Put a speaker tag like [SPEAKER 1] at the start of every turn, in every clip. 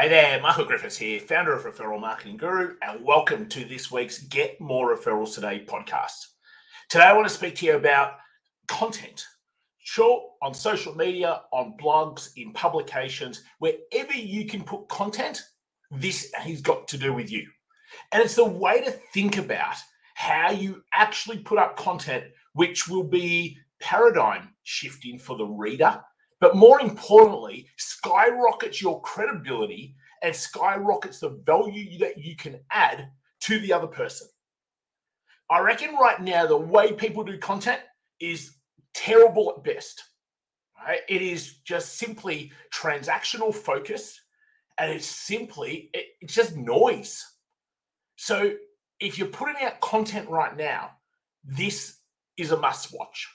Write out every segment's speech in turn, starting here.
[SPEAKER 1] Hey there, Michael Griffiths here, founder of Referral Marketing Guru, and welcome to this week's Get More Referrals Today podcast. Today, I want to speak to you about content. Sure, on social media, on blogs, in publications, wherever you can put content, this has got to do with you. And it's the way to think about how you actually put up content, which will be paradigm shifting for the reader but more importantly, skyrockets your credibility and skyrockets the value that you can add to the other person. I reckon right now, the way people do content is terrible at best. Right? It is just simply transactional focus and it's simply, it, it's just noise. So if you're putting out content right now, this is a must watch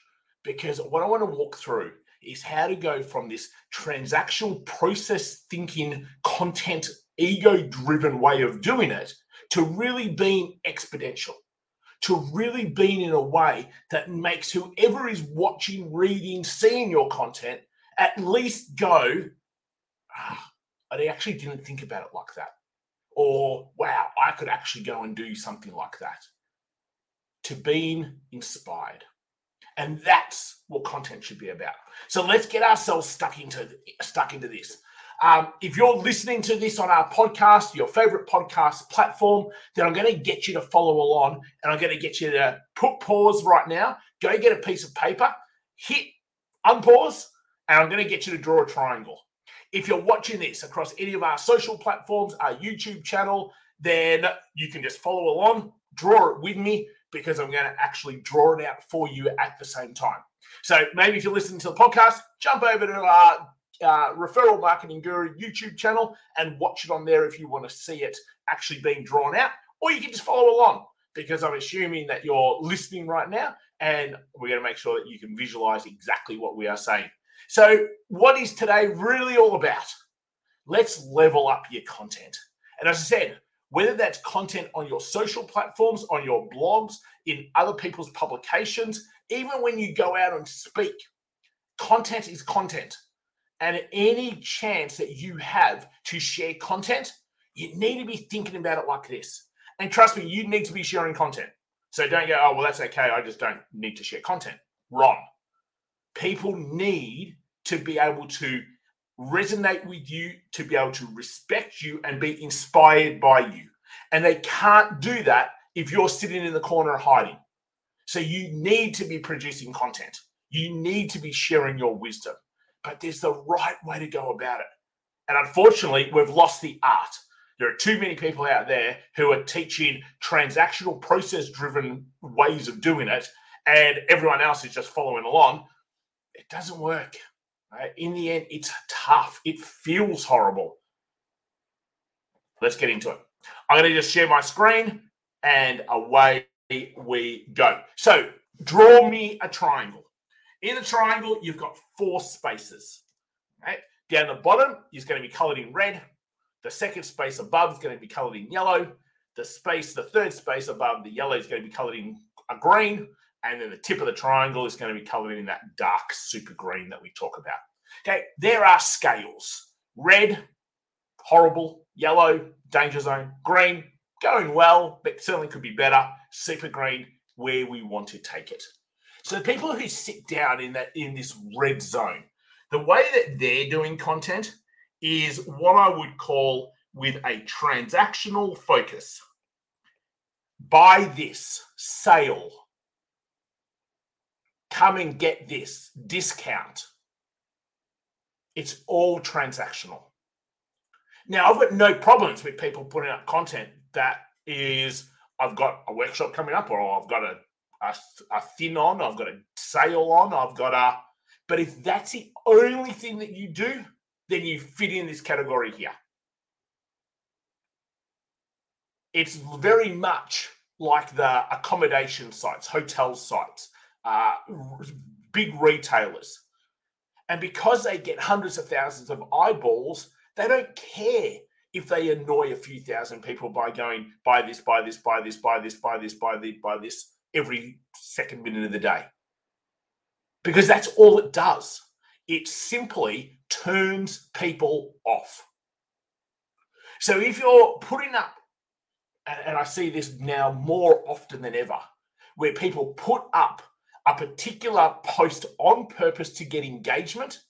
[SPEAKER 1] because what I want to walk through is how to go from this transactional process thinking, content, ego driven way of doing it to really being exponential, to really being in a way that makes whoever is watching, reading, seeing your content at least go, ah, I actually didn't think about it like that. Or, wow, I could actually go and do something like that. To being inspired. And that's what content should be about. So let's get ourselves stuck into stuck into this. Um, if you're listening to this on our podcast, your favorite podcast platform, then I'm going to get you to follow along and I'm going to get you to put pause right now, go get a piece of paper, hit unpause, and I'm going to get you to draw a triangle. If you're watching this across any of our social platforms, our YouTube channel, then you can just follow along, draw it with me because I'm going to actually draw it out for you at the same time. So maybe if you're listening to the podcast, jump over to our uh, Referral Marketing Guru YouTube channel and watch it on there if you want to see it actually being drawn out, or you can just follow along because I'm assuming that you're listening right now and we're going to make sure that you can visualize exactly what we are saying. So, what is today really all about? Let's level up your content. And as I said, whether that's content on your social platforms, on your blogs, in other people's publications, even when you go out and speak, content is content. And any chance that you have to share content, you need to be thinking about it like this. And trust me, you need to be sharing content. So don't go, oh, well, that's okay. I just don't need to share content. Wrong. People need to be able to resonate with you, to be able to respect you and be inspired by you. And they can't do that if you're sitting in the corner hiding. So you need to be producing content. You need to be sharing your wisdom. But there's the right way to go about it. And unfortunately, we've lost the art. There are too many people out there who are teaching transactional process driven ways of doing it, and everyone else is just following along. It doesn't work. Right? In the end, it's tough. It feels horrible. Let's get into it. I'm going to just share my screen and away we go. So draw me a triangle. In the triangle, you've got four spaces. Right? Down the bottom is going to be colored in red. The second space above is going to be colored in yellow. The space, the third space above the yellow is going to be colored in a green. And then the tip of the triangle is going to be colored in that dark super green that we talk about. Okay, there are scales red, horrible, yellow, danger zone, green, going well, but certainly could be better, super green, where we want to take it. So the people who sit down in that in this red zone, the way that they're doing content is what I would call with a transactional focus. Buy this, sale. Come and get this, discount. It's all transactional. Now, I've got no problems with people putting up content that is, I've got a workshop coming up, or I've got a, a, a thin on, I've got a sale on, I've got a. But if that's the only thing that you do, then you fit in this category here. It's very much like the accommodation sites, hotel sites, uh, big retailers. And because they get hundreds of thousands of eyeballs, they don't care if they annoy a few thousand people by going, buy this, buy this, buy this, buy this, buy this, buy this, buy this every second minute of the day. Because that's all it does. It simply turns people off. So if you're putting up, and I see this now more often than ever, where people put up a particular post on purpose to get engagement,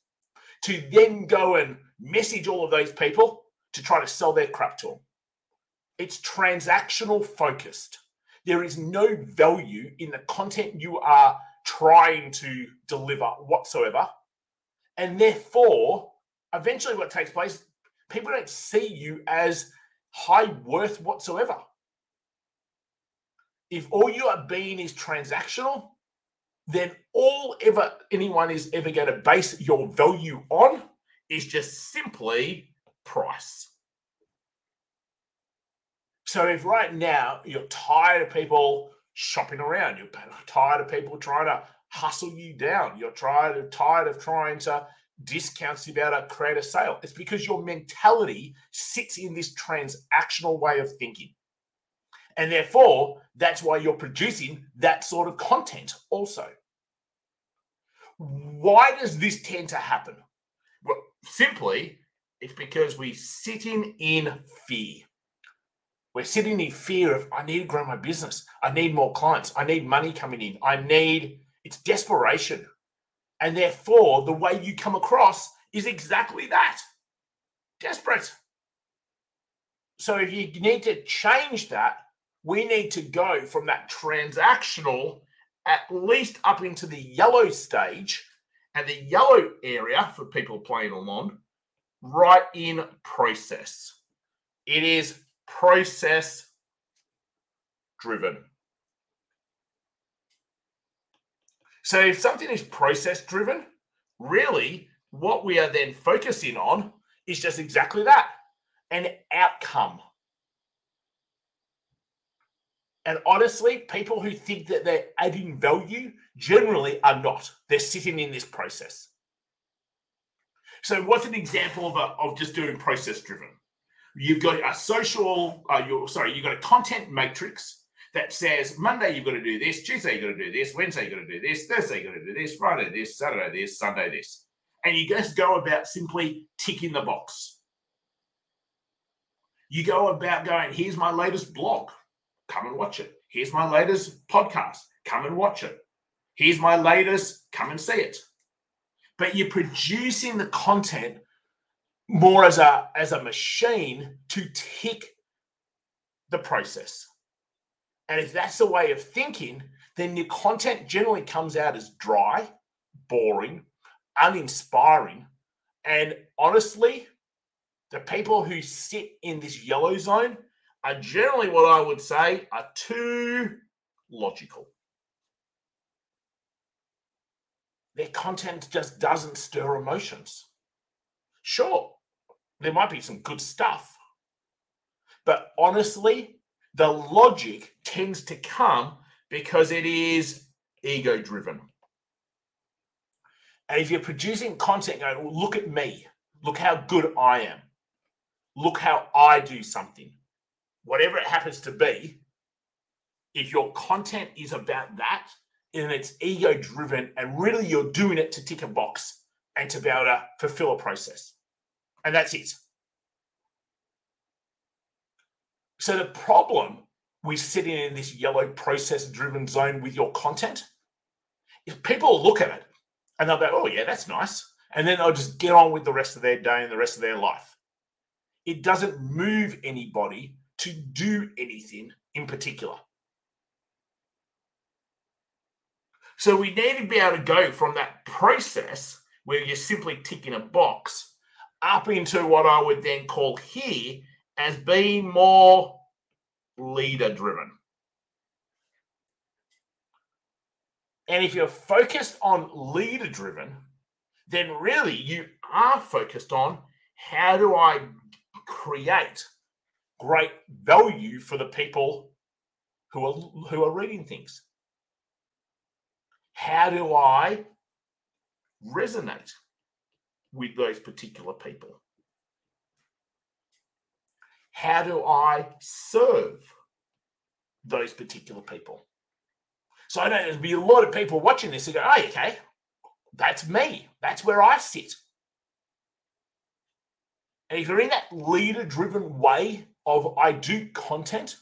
[SPEAKER 1] to then go and message all of those people to try to sell their crap to them. It's transactional focused. There is no value in the content you are trying to deliver whatsoever. And therefore, eventually, what takes place, people don't see you as high worth whatsoever. If all you are being is transactional, then all ever anyone is ever going to base your value on is just simply price. So if right now you're tired of people shopping around, you're tired of people trying to hustle you down, you're tired of tired of trying to be able to create a sale. It's because your mentality sits in this transactional way of thinking. And therefore, that's why you're producing that sort of content also. Why does this tend to happen? Well, simply, it's because we're sitting in fear. We're sitting in fear of, I need to grow my business. I need more clients. I need money coming in. I need, it's desperation. And therefore, the way you come across is exactly that desperate. So if you need to change that, we need to go from that transactional at least up into the yellow stage and the yellow area for people playing along right in process. It is process driven. So if something is process driven, really what we are then focusing on is just exactly that an outcome. And honestly, people who think that they're adding value generally are not. They're sitting in this process. So, what's an example of, a, of just doing process driven? You've got a social, uh, you're, sorry, you've got a content matrix that says Monday you've got to do this, Tuesday you've got to do this, Wednesday you've got to do this, Thursday you've got to do this, Friday this, Saturday this, Sunday this. And you just go about simply ticking the box. You go about going, here's my latest blog, come and watch it. Here's my latest podcast, come and watch it. Here's my latest, come and see it. But you're producing the content more as a as a machine to tick the process. And if that's the way of thinking, then your content generally comes out as dry, boring, uninspiring. And honestly, the people who sit in this yellow zone are generally what I would say are too logical. Their content just doesn't stir emotions. Sure, there might be some good stuff, but honestly, the logic tends to come because it is ego driven. And if you're producing content going, look at me, look how good I am, look how I do something, whatever it happens to be, if your content is about that, and it's ego driven, and really you're doing it to tick a box and to be able to fulfill a process. And that's it. So the problem with sitting in this yellow process driven zone with your content is people look at it and they'll go, oh, yeah, that's nice. And then they'll just get on with the rest of their day and the rest of their life. It doesn't move anybody to do anything in particular. So we need to be able to go from that process where you're simply ticking a box up into what I would then call here as being more leader driven. And if you're focused on leader driven, then really you are focused on how do I create great value for the people who are who are reading things? How do I resonate with those particular people? How do I serve those particular people? So I know there's be a lot of people watching this and go, oh, okay, that's me. That's where I sit. And if you're in that leader driven way of I do content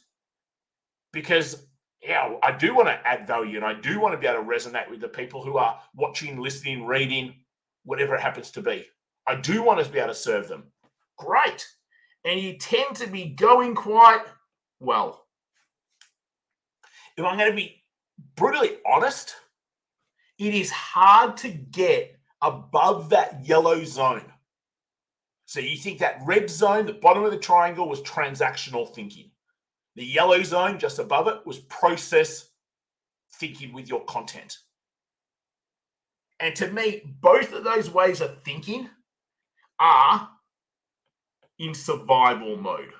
[SPEAKER 1] because yeah, I do want to add value and I do want to be able to resonate with the people who are watching, listening, reading, whatever it happens to be. I do want to be able to serve them. Great. And you tend to be going quite well. If I'm going to be brutally honest, it is hard to get above that yellow zone. So you think that red zone, the bottom of the triangle, was transactional thinking. The yellow zone just above it was process thinking with your content. And to me, both of those ways of thinking are in survival mode.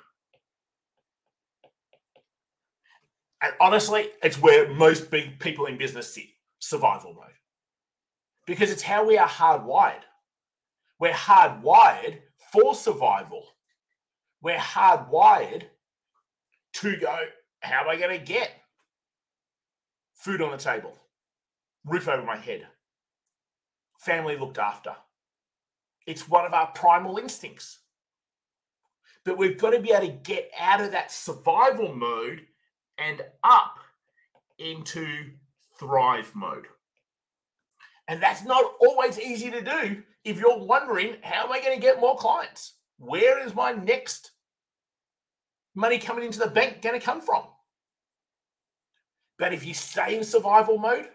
[SPEAKER 1] And honestly, it's where most big people in business sit survival mode. Because it's how we are hardwired. We're hardwired for survival. We're hardwired to go, how am I going to get food on the table, roof over my head, family looked after? It's one of our primal instincts. But we've got to be able to get out of that survival mode and up into thrive mode. And that's not always easy to do if you're wondering, how am I going to get more clients? Where is my next money coming into the bank going to come from? But if you stay in survival mode,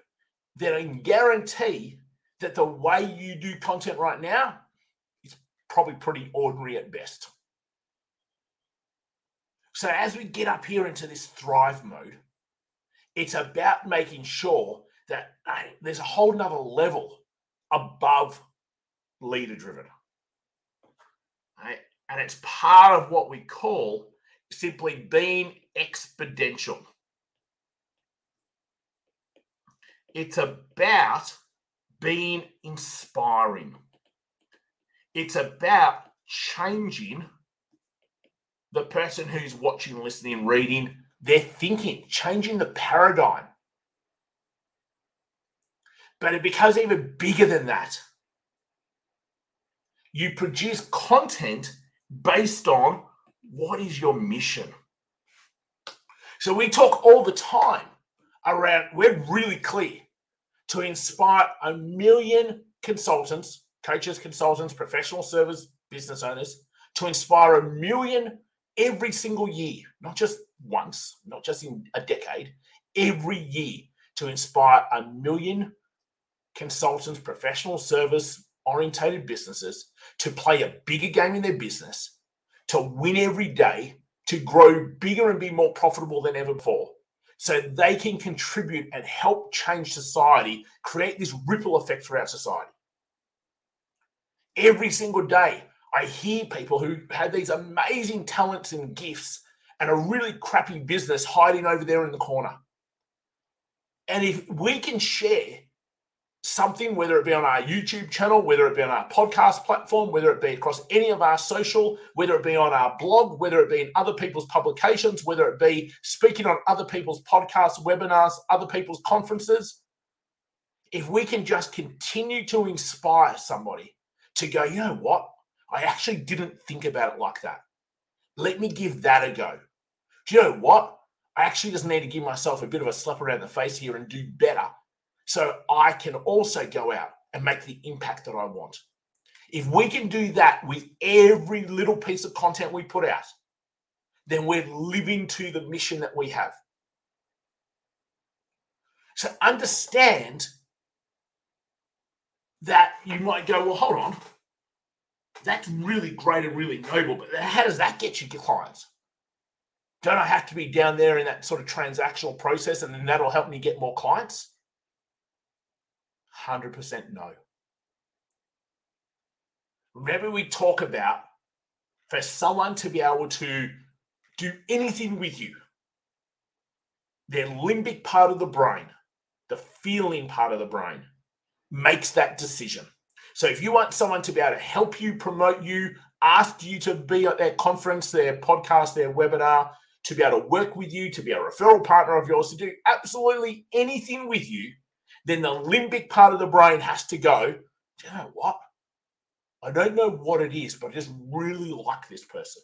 [SPEAKER 1] then I guarantee that the way you do content right now is probably pretty ordinary at best. So as we get up here into this thrive mode, it's about making sure that hey, there's a whole nother level above leader driven. Right? And it's part of what we call simply being exponential. It's about being inspiring. It's about changing the person who's watching, listening, reading, their thinking, changing the paradigm. But it becomes even bigger than that. You produce content based on what is your mission? So we talk all the time around, we're really clear to inspire a million consultants, coaches, consultants, professional service business owners, to inspire a million every single year, not just once, not just in a decade, every year to inspire a million consultants, professional service orientated businesses to play a bigger game in their business to win every day, to grow bigger and be more profitable than ever before. So they can contribute and help change society, create this ripple effect for our society. Every single day, I hear people who have these amazing talents and gifts and a really crappy business hiding over there in the corner. And if we can share something, whether it be on our YouTube channel, whether it be on our podcast platform, whether it be across any of our social, whether it be on our blog, whether it be in other people's publications, whether it be speaking on other people's podcasts, webinars, other people's conferences. If we can just continue to inspire somebody to go, you know what? I actually didn't think about it like that. Let me give that a go. Do you know what? I actually just need to give myself a bit of a slap around the face here and do better so I can also go out and make the impact that I want. If we can do that with every little piece of content we put out, then we're living to the mission that we have. So understand that you might go, well, hold on. That's really great and really noble, but how does that get you clients? Don't I have to be down there in that sort of transactional process and then that'll help me get more clients? 100% no. Remember, we talk about for someone to be able to do anything with you, their limbic part of the brain, the feeling part of the brain, makes that decision. So if you want someone to be able to help you, promote you, ask you to be at their conference, their podcast, their webinar, to be able to work with you, to be a referral partner of yours, to do absolutely anything with you, then the limbic part of the brain has to go, do you know what? I don't know what it is, but I just really like this person.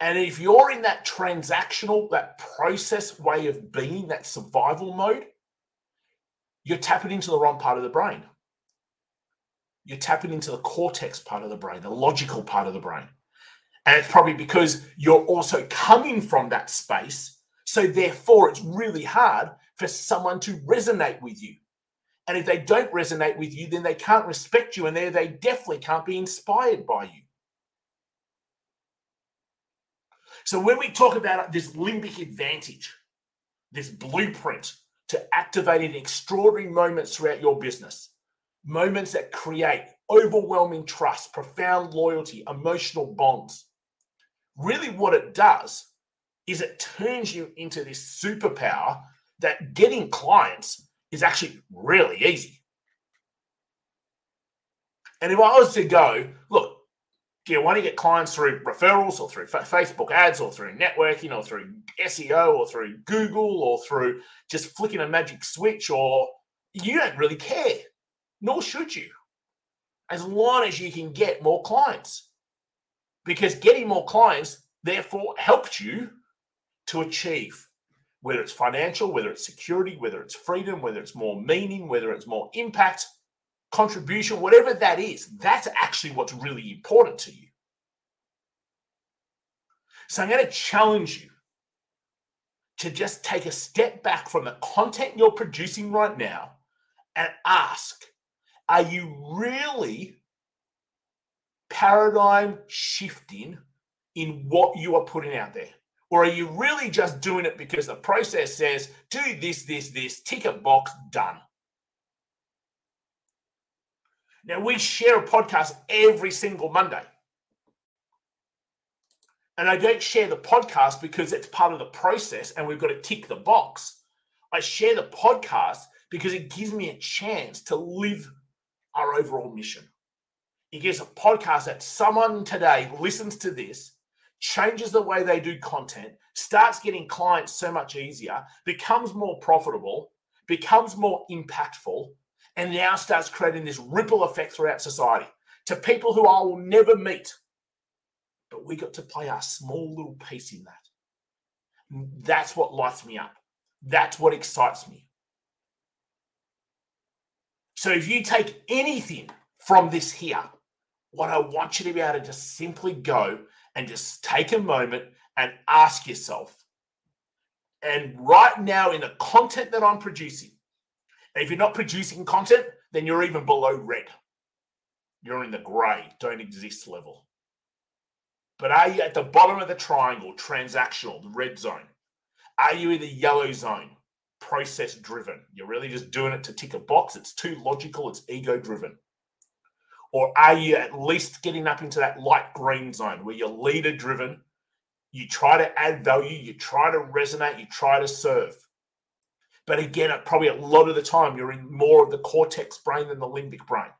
[SPEAKER 1] And if you're in that transactional, that process way of being, that survival mode, you're tapping into the wrong part of the brain. You're tapping into the cortex part of the brain, the logical part of the brain. And it's probably because you're also coming from that space. So, therefore, it's really hard for someone to resonate with you. And if they don't resonate with you, then they can't respect you. And there they definitely can't be inspired by you. So, when we talk about this limbic advantage, this blueprint to activating extraordinary moments throughout your business, moments that create overwhelming trust, profound loyalty, emotional bonds, really what it does is it turns you into this superpower that getting clients is actually really easy. And if I was to go, look, do you want to get clients through referrals or through Facebook ads or through networking or through SEO or through Google or through just flicking a magic switch or you don't really care, nor should you, as long as you can get more clients because getting more clients therefore helps you to achieve whether it's financial, whether it's security, whether it's freedom, whether it's more meaning, whether it's more impact, contribution, whatever that is, that's actually what's really important to you. So I'm going to challenge you to just take a step back from the content you're producing right now and ask, are you really paradigm shifting in what you are putting out there? Or are you really just doing it because the process says, do this, this, this, tick a box, done? Now, we share a podcast every single Monday. And I don't share the podcast because it's part of the process and we've got to tick the box. I share the podcast because it gives me a chance to live our overall mission. It gives a podcast that someone today listens to this, changes the way they do content, starts getting clients so much easier, becomes more profitable, becomes more impactful, and now starts creating this ripple effect throughout society to people who I will never meet. But we got to play our small little piece in that. That's what lights me up. That's what excites me. So if you take anything from this here, what I want you to be able to just simply go and just take a moment and ask yourself. And right now, in the content that I'm producing, if you're not producing content, then you're even below red. You're in the gray, don't exist level. But are you at the bottom of the triangle, transactional, the red zone? Are you in the yellow zone, process driven? You're really just doing it to tick a box. It's too logical, it's ego driven. Or are you at least getting up into that light green zone where you're leader driven? You try to add value, you try to resonate, you try to serve. But again, probably a lot of the time, you're in more of the cortex brain than the limbic brain.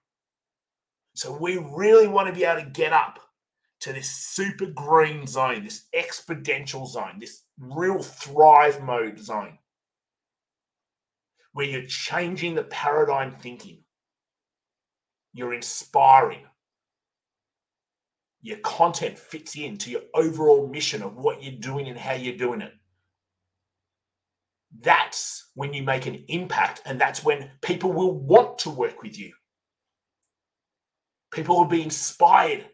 [SPEAKER 1] So we really want to be able to get up to this super green zone, this exponential zone, this real thrive mode zone, where you're changing the paradigm thinking. You're inspiring. Your content fits into your overall mission of what you're doing and how you're doing it. That's when you make an impact, and that's when people will want to work with you. People will be inspired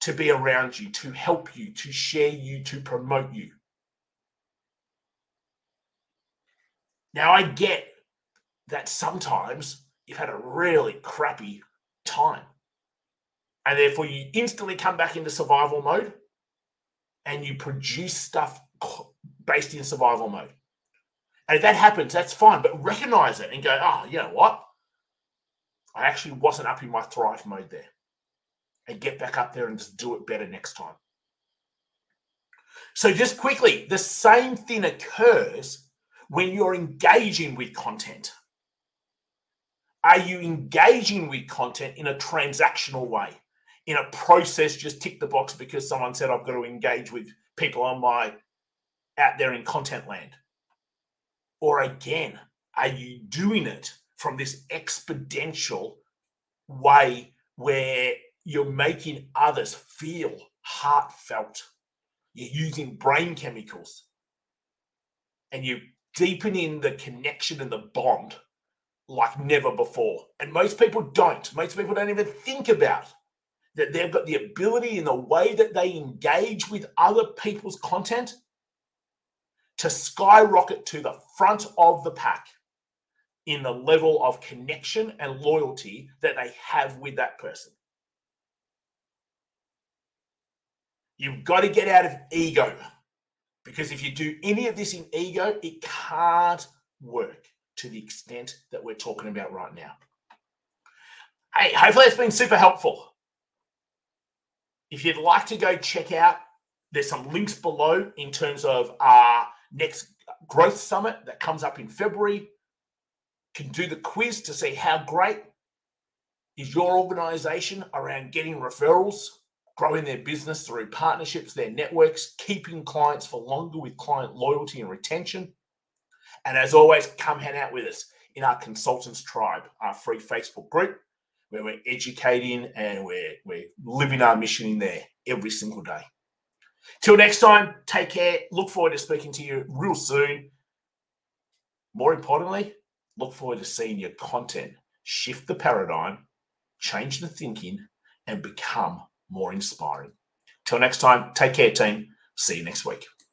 [SPEAKER 1] to be around you, to help you, to share you, to promote you. Now, I get that sometimes you've had a really crappy time. And therefore, you instantly come back into survival mode and you produce stuff based in survival mode. And if that happens, that's fine, but recognize it and go, oh, you know what? I actually wasn't up in my thrive mode there. And get back up there and just do it better next time. So, just quickly, the same thing occurs when you're engaging with content. Are you engaging with content in a transactional way, in a process, just tick the box because someone said I've got to engage with people on my out there in content land? Or again, are you doing it from this exponential way where you're making others feel heartfelt. You're using brain chemicals and you're deepening the connection and the bond like never before. And most people don't. Most people don't even think about that they've got the ability in the way that they engage with other people's content to skyrocket to the front of the pack in the level of connection and loyalty that they have with that person. You've got to get out of ego because if you do any of this in ego, it can't work to the extent that we're talking about right now. Hey, hopefully it's been super helpful. If you'd like to go check out, there's some links below in terms of our next growth summit that comes up in February. Can do the quiz to see how great is your organization around getting referrals growing their business through partnerships, their networks, keeping clients for longer with client loyalty and retention. And as always, come hang out with us in our Consultants Tribe, our free Facebook group, where we're educating and we're, we're living our mission in there every single day. Till next time, take care. Look forward to speaking to you real soon. More importantly, look forward to seeing your content shift the paradigm, change the thinking, and become more inspiring. Till next time, take care, team. See you next week.